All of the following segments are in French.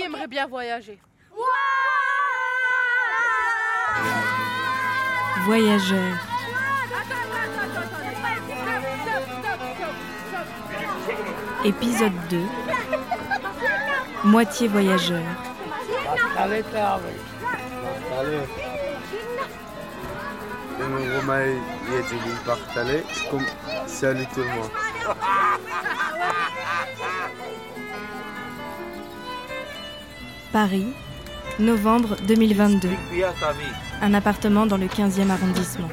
Qui aimerait bien voyager Voyageurs. Épisode 2. Moitié voyageur. Salut tout le monde. Paris, novembre 2022. Un appartement dans le 15e arrondissement.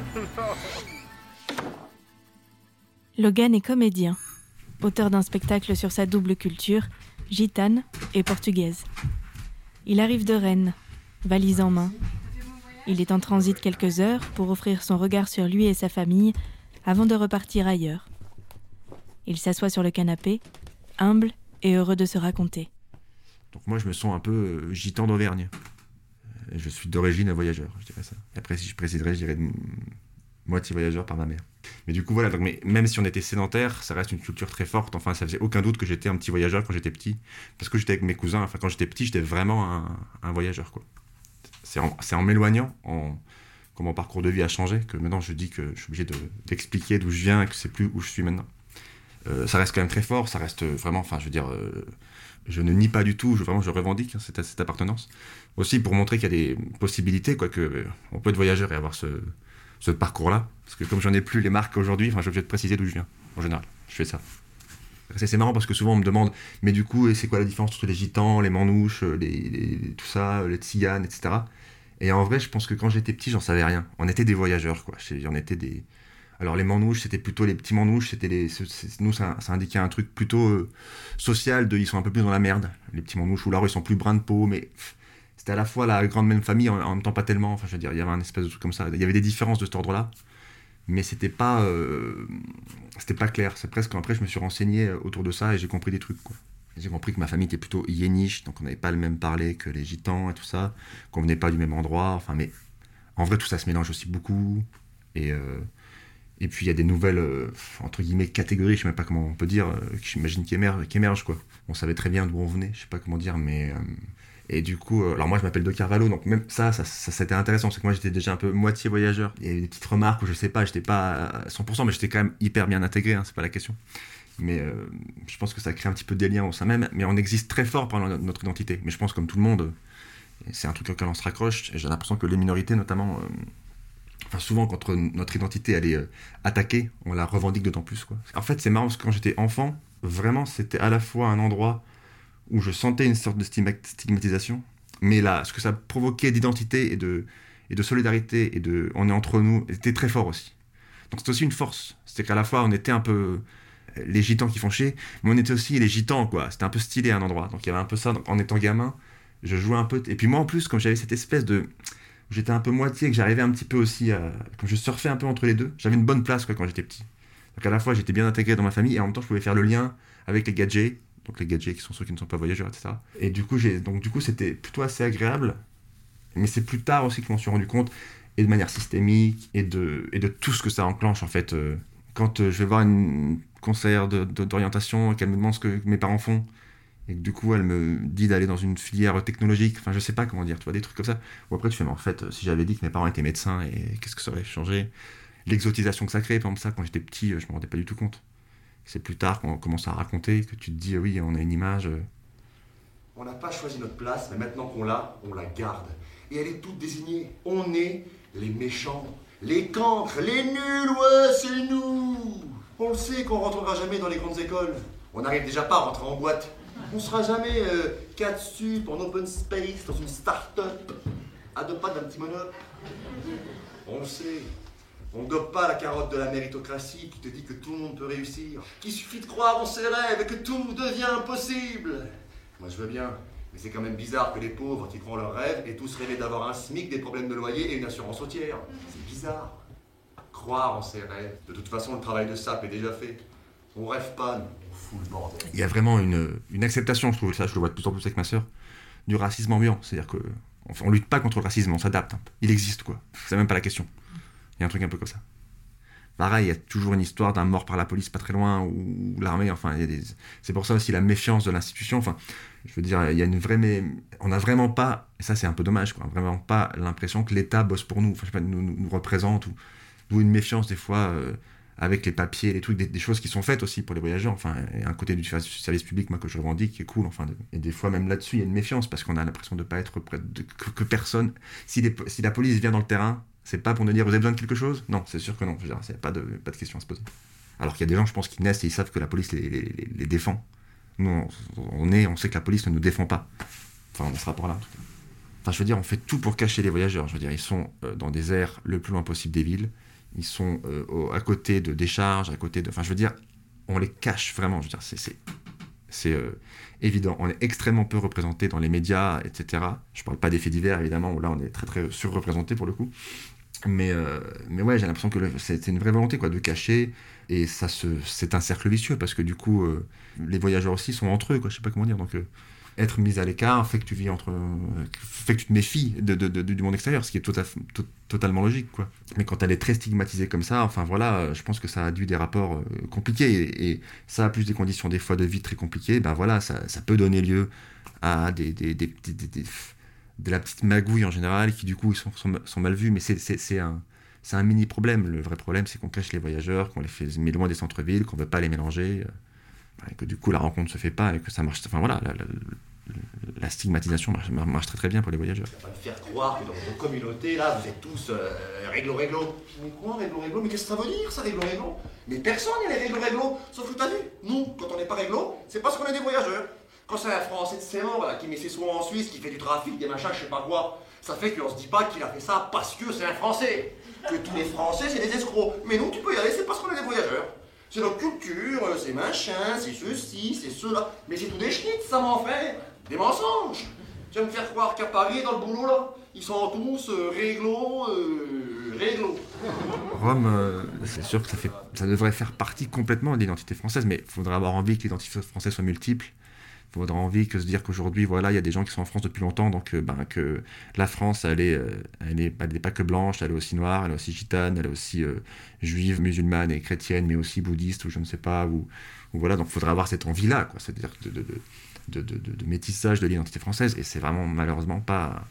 Logan est comédien, auteur d'un spectacle sur sa double culture, gitane et portugaise. Il arrive de Rennes, valise en main. Il est en transit quelques heures pour offrir son regard sur lui et sa famille avant de repartir ailleurs. Il s'assoit sur le canapé, humble et heureux de se raconter. Donc moi, je me sens un peu euh, gitan d'Auvergne. Euh, Je suis d'origine voyageur, je dirais ça. Après, si je préciserais, je dirais moitié voyageur par ma mère. Mais du coup, voilà, donc, même si on était sédentaire, ça reste une culture très forte. Enfin, ça faisait aucun doute que j'étais un petit voyageur quand j'étais petit. Parce que j'étais avec mes cousins. Enfin, quand j'étais petit, j'étais vraiment un, voyageur, quoi. C'est en, m'éloignant, en, mon parcours de vie a changé, que maintenant je dis que je suis obligé de- d'expliquer d'où je viens et que c'est plus où je suis maintenant. Euh, ça reste quand même très fort, ça reste vraiment, enfin, je veux dire, euh, je ne nie pas du tout, je, vraiment, je revendique hein, cette, cette appartenance. Aussi pour montrer qu'il y a des possibilités, quoi, que euh, on peut être voyageur et avoir ce, parcours-là. Parce que comme j'en ai plus les marques aujourd'hui, enfin, suis obligé de préciser d'où je viens, en général. Je fais ça. C'est marrant parce que souvent on me demande, mais du coup, c'est quoi la différence entre les gitans, les manouches, euh, les, tout ça, euh, les tziganes, etc. Et en vrai, je pense que quand j'étais petit, j'en savais rien. On était des voyageurs, quoi. On était des. Alors les manouches, c'était plutôt les petits manouches, c'était les. Nous, ça, indiquait un truc plutôt euh, social, de ils sont un peu plus dans la merde. Les petits manouches, ou alors ils sont plus bruns de peau, mais c'était à la fois la grande même famille, en, même temps pas tellement. Enfin, je veux dire, il y avait un espèce de truc comme ça. Il y avait des différences de cet ordre-là, mais c'était pas. euh, c'était pas clair. C'est presque après, je me suis renseigné euh, autour de ça et j'ai compris des trucs, quoi. J'ai compris que ma famille était plutôt yéniche, donc on n'avait pas le même parler que les gitans et tout ça, qu'on venait pas du même endroit. Enfin, mais en vrai, tout ça se mélange aussi beaucoup. Et, et puis, il y a des nouvelles, euh, entre guillemets, catégories, je sais même pas comment on peut dire, euh, j'imagine qui émergent, quoi. On savait très bien d'où on venait, je sais pas comment dire, mais. euh, et du coup, euh, alors moi, je m'appelle De Carvalho, donc même ça, ça, ça, c'était intéressant, c'est que moi, j'étais déjà un peu moitié voyageur. Il y avait des petites remarques où je sais pas, j'étais pas à 100%, mais j'étais quand même hyper bien intégré, hein, c'est pas la question. Mais je pense que ça crée un petit peu des liens au sein même, mais on existe très fort par no- notre identité. Mais je pense, comme tout le monde, c'est un truc auquel on se raccroche, et j'ai l'impression que les minorités, notamment, enfin souvent quand notre identité elle est euh, attaquée, on la revendique d'autant plus. Quoi. En fait, c'est marrant parce que quand j'étais enfant, vraiment, c'était à la fois un endroit où je sentais une sorte de stigma- stigmatisation, mais là, ce que ça provoquait d'identité et de, et de solidarité et de on est entre nous était très fort aussi. Donc c'est aussi une force. C'est qu'à la fois on était un peu euh, les gitans qui font chier, mais on était aussi les gitans, quoi. C'était un peu stylé un endroit. Donc il y avait un peu ça. Donc, en étant gamin, je jouais un peu. Et puis moi en plus, comme j'avais cette espèce de. J'étais un peu moitié, que j'arrivais un petit peu aussi à. Comme je surfais un peu entre les deux, j'avais une bonne place, quoi, quand j'étais petit. Donc à la fois, j'étais bien intégré dans ma famille et en même temps, je pouvais faire le lien avec les gadgets. Donc les gadgets qui sont ceux qui ne sont pas voyageurs, etc. Et du coup, j'ai, donc du coup, c'était plutôt assez agréable. Mais c'est plus tard aussi que je m'en suis rendu compte, et de manière systémique, et de, et de tout ce que ça enclenche en fait. euh, quand euh, je vais voir une conseillère de- d'orientation et qu'elle me demande ce que mes parents font, et que du coup elle me dit d'aller dans une filière technologique, enfin je sais pas comment dire, tu vois, des trucs comme ça. Ou après tu fais, mais en fait, si j'avais dit que mes parents étaient médecins, et qu'est-ce que ça aurait changé? L'exotisation que ça crée, par exemple, ça, quand j'étais petit, euh, je me rendais pas du tout compte. C'est plus tard qu'on commence à raconter que tu te dis, oui, on a une image. euh, On n'a pas choisi notre place, mais maintenant qu'on l'a, on la garde. Et elle est toute désignée. On est les méchants, les cancres, les nuls, ouais, c'est nous On le sait qu'on rentrera jamais dans les grandes écoles. On n'arrive déjà pas à rentrer en boîte. On sera jamais euh, 4 sup en open space dans une start-up à deux pas d'un petit monop. On sait. On ne gobe pas la carotte de la méritocratie qui te dit que tout le monde peut réussir, qu'il suffit de croire en ses rêves et que tout devient possible. Moi je veux bien, mais c'est quand même bizarre que les pauvres qui croient en leurs rêves aient tous rêvé d'avoir un SMIC, des problèmes de loyer et une assurance routière. C'est bizarre. Croire en ses rêves. De toute façon, le travail de sape est déjà fait. On rêve pas. On fout le bordel. il y a vraiment une, une acceptation, je trouve, ça je le vois de plus en plus avec ma sœur, du racisme ambiant. C'est-à-dire que on, on lutte pas contre le racisme, on s'adapte. peu. Il existe, quoi. C'est même pas la question. Il y a un truc un peu comme ça. pareil, il y a toujours une histoire d'un mort par la police pas très loin, ou, l'armée, enfin, des... c'est pour ça aussi la méfiance de l'institution, enfin, je veux dire, il y a une vraie... On n'a vraiment pas, ça c'est un peu dommage, quoi, vraiment pas l'impression que l'État bosse pour nous, enfin, je nous, représente, ou, ou une méfiance des fois... Euh, avec les papiers, les trucs, des, choses qui sont faites aussi pour les voyageurs. Enfin, un côté du service public, moi, que je revendique, qui est cool. Enfin, et des fois, même là-dessus, il y a une méfiance parce qu'on a l'impression de ne pas être près de, que, personne. Si, la police vient dans le terrain, c'est pas pour nous dire vous avez besoin de quelque chose? Non, c'est sûr que non. A pas de, pas de question à se poser. Alors qu'il y a des gens, je pense, qui naissent et ils savent que la police les, défend. Nous, on, est, on sait que la police ne nous défend pas. Enfin, on sera par là. Enfin, je veux dire, on fait tout pour cacher les voyageurs. Je veux dire, ils sont euh, dans des airs le plus loin possible des villes ils sont euh, à côté de décharges, à côté de. Enfin, je veux dire, on les cache vraiment. Je veux dire, c'est euh, évident. On est extrêmement peu représenté dans les médias, etc. Je parle pas des faits divers, évidemment, où là, on est très, très surreprésenté pour le coup. Mais, euh, mais ouais, j'ai l'impression que c'est une vraie volonté quoi, de cacher. Et ça c'est un cercle vicieux parce que du coup, les voyageurs aussi sont entre eux, quoi, je sais pas comment dire. Donc, être mis à l'écart fait que tu vis entre fait que tu te méfies du monde extérieur ce qui est totalement logique quoi. Mais quand elle est très stigmatisée comme ça enfin voilà je pense que ça a dû des rapports euh, compliqués et, ça a plus des conditions des fois de vie très compliquées ben voilà ça, peut donner lieu à des, des, des, de la petite magouille en général qui du coup sont, sont, mal vus mais c'est un un mini problème. Le vrai problème c'est qu'on cache les voyageurs qu'on les fait met loin des centres-villes qu'on veut pas les mélanger euh, que du coup la rencontre se fait pas et que ça marche enfin voilà la stigmatisation marche, très très bien pour les voyageurs. Pas me faire croire que dans vos communautés, là, vous êtes tous euh, réglo réglo. Mais quoi, réglo réglo? Mais qu'est-ce que ça veut dire, ça, réglo réglo? Mais personne n'est réglo réglo, sauf que t'as vu, nous, quand on n'est pas réglo, c'est parce qu'on est des voyageurs. Quand c'est un Français de ses là, qui met ses soins en Suisse, qui fait du trafic, des machins, je sais pas quoi, ça fait qu'on se dit pas qu'il a fait ça parce que c'est un Français. Que tous les Français, c'est des escrocs. Mais nous, tu peux y aller, c'est parce qu'on est des voyageurs. C'est notre culture, c'est machin, c'est ceci, c'est cela. Mais c'est tout des schnitz, ça m'en fait. Des mensonges Tu vas me faire croire qu'à Paris, dans le boulot, là, ils sont tous euh, réglo, euh, réglo. Rome, euh, c'est sûr que ça, ça devrait faire partie complètement de l'identité française, mais il faudrait avoir envie que l'identité française soit multiple. Il faudrait envie que se dire qu'aujourd'hui, voilà, il y a des gens qui sont en France depuis longtemps, donc ben, que la France, elle est, elle est, pas que blanche, elle est aussi noire, elle est aussi gitane, elle est aussi juive, musulmane et chrétienne, mais aussi bouddhiste ou je ne sais pas, ou, voilà, donc il faudrait avoir cette envie-là, quoi, c'est-à-dire de, de, de, métissage de l'identité française. Et c'est vraiment malheureusement pas.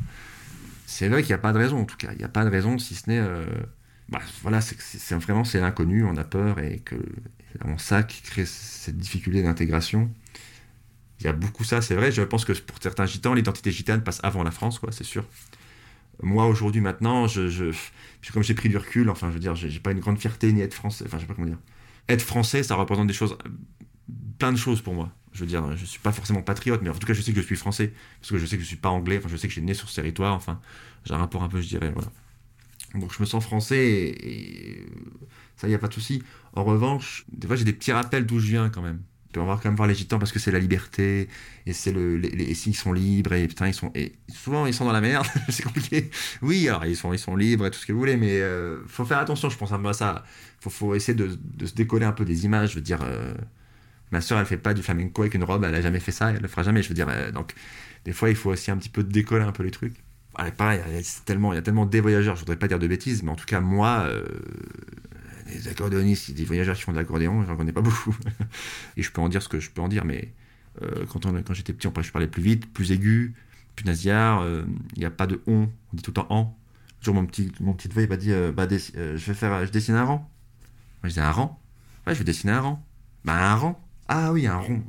C'est vrai qu'il n'y a pas de raison, en tout cas. Il n'y a pas de raison, si ce n'est. Euh, bah, voilà, c'est vraiment c'est l'inconnu, on a peur et que ça qui crée cette difficulté d'intégration. Il y a beaucoup ça, c'est vrai. Je pense que pour certains gitans, l'identité gitane passe avant la France, quoi, c'est sûr. Moi aujourd'hui maintenant, je, je comme j'ai pris du recul, enfin je veux dire, j'ai pas une grande fierté ni être français, enfin je sais pas comment dire. Être français, ça représente des choses, plein de choses pour moi. Je veux dire, je suis pas forcément patriote, mais en tout cas, je sais que je suis français, parce que je sais que je suis pas anglais, enfin, je sais que suis né sur ce territoire, enfin, j'ai un rapport un peu, je dirais, voilà. Donc, je me sens français et, ça, il n'y a pas de souci. En revanche, des fois, j'ai des petits rappels d'où je viens quand même. On va quand même voir les gitans parce que c'est la liberté et c'est le les, ils sont libres et putain ils sont et souvent ils sont dans la merde c'est compliqué oui alors ils sont ils sont libres et tout ce que vous voulez mais euh, faut faire attention je pense un peu à ça faut faut essayer de, de se décoller un peu des images je veux dire euh, Ma soeur, elle fait pas du flamenco avec une robe, elle a jamais fait ça, elle le fera jamais. Je veux dire, euh, donc des fois, il faut aussi un petit peu décoller un peu les trucs. Allez, pareil, il y, a tellement, il y a tellement des voyageurs, je voudrais pas dire de bêtises, mais en tout cas, moi, euh, les accordéonistes, des voyageurs qui font de l'accordéon, j'en connais pas beaucoup. Et je peux en dire ce que je peux en dire, mais euh, quand, j'étais petit, on, je parlais plus vite, plus aigu, plus nasillard, il n'y a pas de on, on dit tout le temps. Toujours mon petit, mon petit il m'a dit, bah, je vais faire, je dessine un rang. Moi, je disais un rang? Ouais, je vais dessiner un rang. Bah, un rang ah oui, un rond.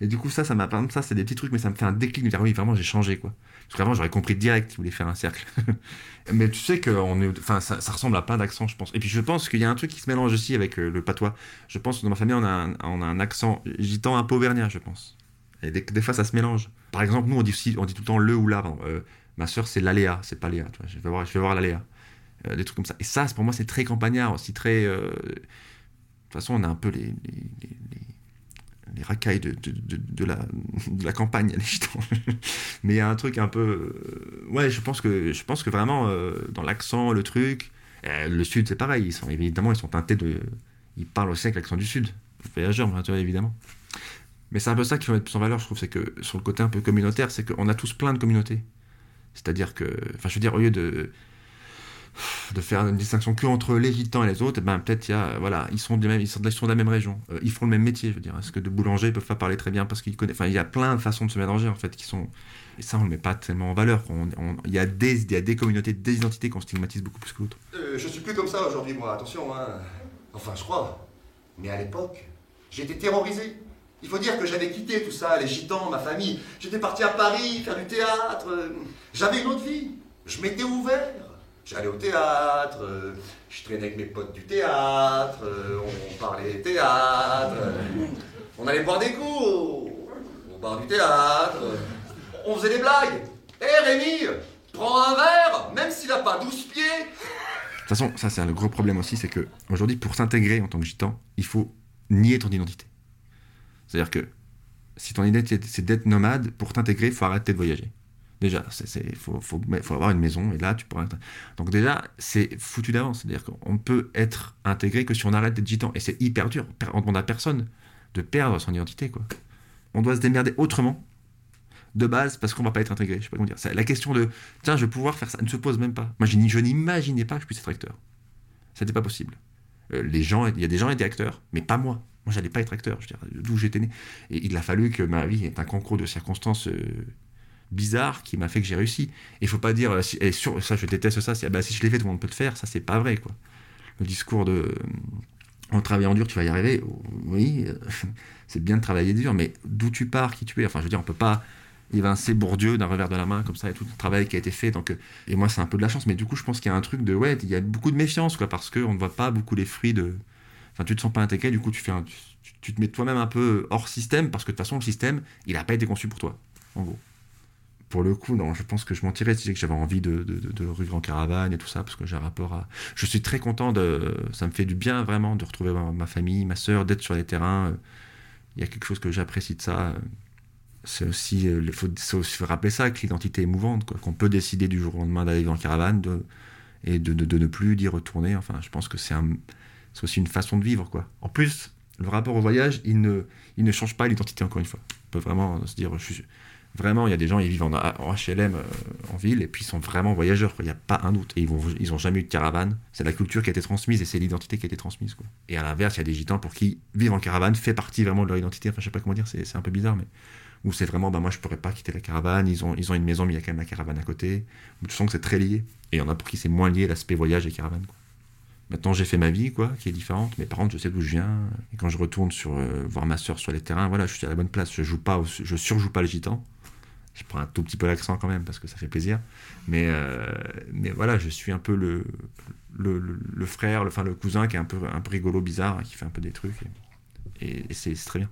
Et du coup, ça, ça m'a ça, c'est des petits trucs, mais ça me fait un déclic de dire oui, vraiment, j'ai changé, quoi. Parce qu'avant, j'aurais compris direct qu'il voulait faire un cercle. mais tu sais que on est, enfin, ça, ressemble à plein d'accents, je pense. Et puis, je pense qu'il y a un truc qui se mélange aussi avec euh, le patois. Je pense que dans ma famille, on a un, on a un accent gitan un peu auvergnat, je pense. Et des, fois, ça se mélange. Par exemple, nous, on dit, aussi, on dit tout le temps le ou la. Euh, ma soeur, c'est l'aléa, c'est pas Léa. Je vais voir, voir l'aléa. Euh, des trucs comme ça. Et ça, pour moi, c'est très campagnard aussi, très. de toute façon, on a un peu les racailles de, de, la, de la campagne, les gitans. Mais il y a un truc un peu. Euh, ouais, je pense que, je pense que vraiment, euh, dans l'accent, le truc. Euh, le Sud, c'est pareil. Ils sont, évidemment, ils sont teintés de. Ils parlent aussi avec l'accent du Sud. Voyageurs, évidemment. Mais c'est un peu ça qui mettre plus en valeur, je trouve. C'est que sur le côté un peu communautaire, c'est qu'on a tous plein de communautés. C'est-à-dire que. Enfin, je veux dire, au lieu de de faire une distinction que entre les gitans et les autres, ben peut-être il y a, voilà, ils sont, mêmes, ils, sont de, la même région, euh, ils font le même métier, je veux dire. Est-ce que de boulanger ils peuvent pas parler très bien parce qu'ils connaissent. Enfin, il y a plein de façons de se mélanger en fait qui sont. Et ça, on le met pas tellement en valeur. Il y, a des, il y a des communautés, des identités qu'on stigmatise beaucoup plus que l'autre. Euh, je suis plus comme ça aujourd'hui, moi, attention, hein. Enfin, je crois. Mais à l'époque, j'étais terrorisé. Il faut dire que j'avais quitté tout ça, les gitans, ma famille. J'étais parti à Paris faire du théâtre. J'avais une autre vie. Je m'étais ouvert. J'allais au théâtre, je traînais avec mes potes du théâtre, on parlait théâtre, on allait boire des coups au bar du théâtre, on faisait des blagues. Hé hey, Rémi, prends un verre, même s'il n'a pas 12 pieds. De toute façon, ça c'est un gros problème aussi, c'est que aujourd'hui, pour s'intégrer en tant que gitan, il faut nier ton identité. C'est-à-dire que si ton identité c'est d'être nomade, pour t'intégrer, il faut arrêter de voyager. Déjà, il faut, avoir une maison et là tu pourras. Donc déjà, c'est foutu d'avance. C'est-à-dire qu'on ne peut être intégré que si on arrête d'être gitan. Et c'est hyper dur. On demande à personne de perdre son identité. On doit se démerder autrement de base parce qu'on va pas être intégré. Je sais pas comment dire. La question de tiens, je vais pouvoir faire ça ne se pose même pas. Moi, je n'imaginais pas que je puisse être acteur. C'était pas possible. Euh, les gens, il y a des gens qui étaient acteurs, mais pas moi. Moi, j'allais pas être acteur, d'où j'étais né. Et il a fallu que ma vie ait un concours de circonstances euh, bizarres qui m'a fait que j'ai réussi. Et il faut pas dire, euh, et sur, ça, je déteste ça, ah bah, si je l'ai fait, tout le monde peut le faire, ça, c'est pas vrai, quoi. Le discours de, en travaillant dur, tu vas y arriver, oui, euh, c'est bien de travailler dur, mais d'où tu pars, qui tu es, enfin, je veux dire, on peut pas évincer Bourdieu d'un revers de la main, comme ça, et tout le travail qui a été fait, donc, et moi, c'est un peu de la chance, mais du coup, je pense qu'il y a un truc de, ouais, il y a beaucoup de méfiance, quoi, parce qu'on ne voit pas beaucoup les fruits de Enfin, tu te sens pas intégré, du coup, tu, fais tu, te mets toi-même un peu hors système, parce que de toute façon, le système, il n'a pas été conçu pour toi, en gros. Pour le coup, non, je pense que je mentirais si que j'avais envie de, de, de, en caravane et tout ça, parce que j'ai un rapport à. Je suis très content de. Ça me fait du bien vraiment de retrouver ma, famille, ma soeur, d'être sur les terrains. Il y a quelque chose que j'apprécie de ça. C'est aussi. Il faut, aussi rappeler ça, que l'identité est mouvante. Qu'on peut décider du jour au lendemain d'aller en caravane de, et de, de, ne plus d'y retourner. Enfin, je pense que c'est un aussi une façon de vivre. quoi. En plus, le rapport au voyage, il ne, il ne change pas l'identité, encore une fois. On peut vraiment se dire, je suis, vraiment, il y a des gens, ils vivent en, HLM euh, en ville, et puis ils sont vraiment voyageurs, il n'y a pas un doute. Et ils n'ont ils jamais eu de caravane. C'est la culture qui a été transmise, et c'est l'identité qui a été transmise. Quoi. Et à l'inverse, il y a des gitans pour qui vivre en caravane fait partie vraiment de leur identité. Enfin, je sais pas comment dire, c'est un peu bizarre, mais où c'est vraiment, bah, moi, je pourrais pas quitter la caravane, ils ont, ils ont une maison, mais il y a quand même la caravane à côté. Tu sens que c'est très lié. Et il y en a pour qui c'est moins lié l'aspect voyage et caravane. Maintenant, j'ai fait ma vie, quoi, qui est différente. Mais par contre, je sais d'où je viens. Et quand je retourne sur euh, voir ma soeur sur les terrains, voilà, je suis à la bonne place. Je joue pas, je surjoue pas le gitan. Je prends un tout petit peu l'accent quand même parce que ça fait plaisir. Mais, euh, mais voilà, je suis un peu le, le, frère, le, le cousin qui est un peu, un rigolo, bizarre, qui fait un peu des trucs. Et, et c'est très bien.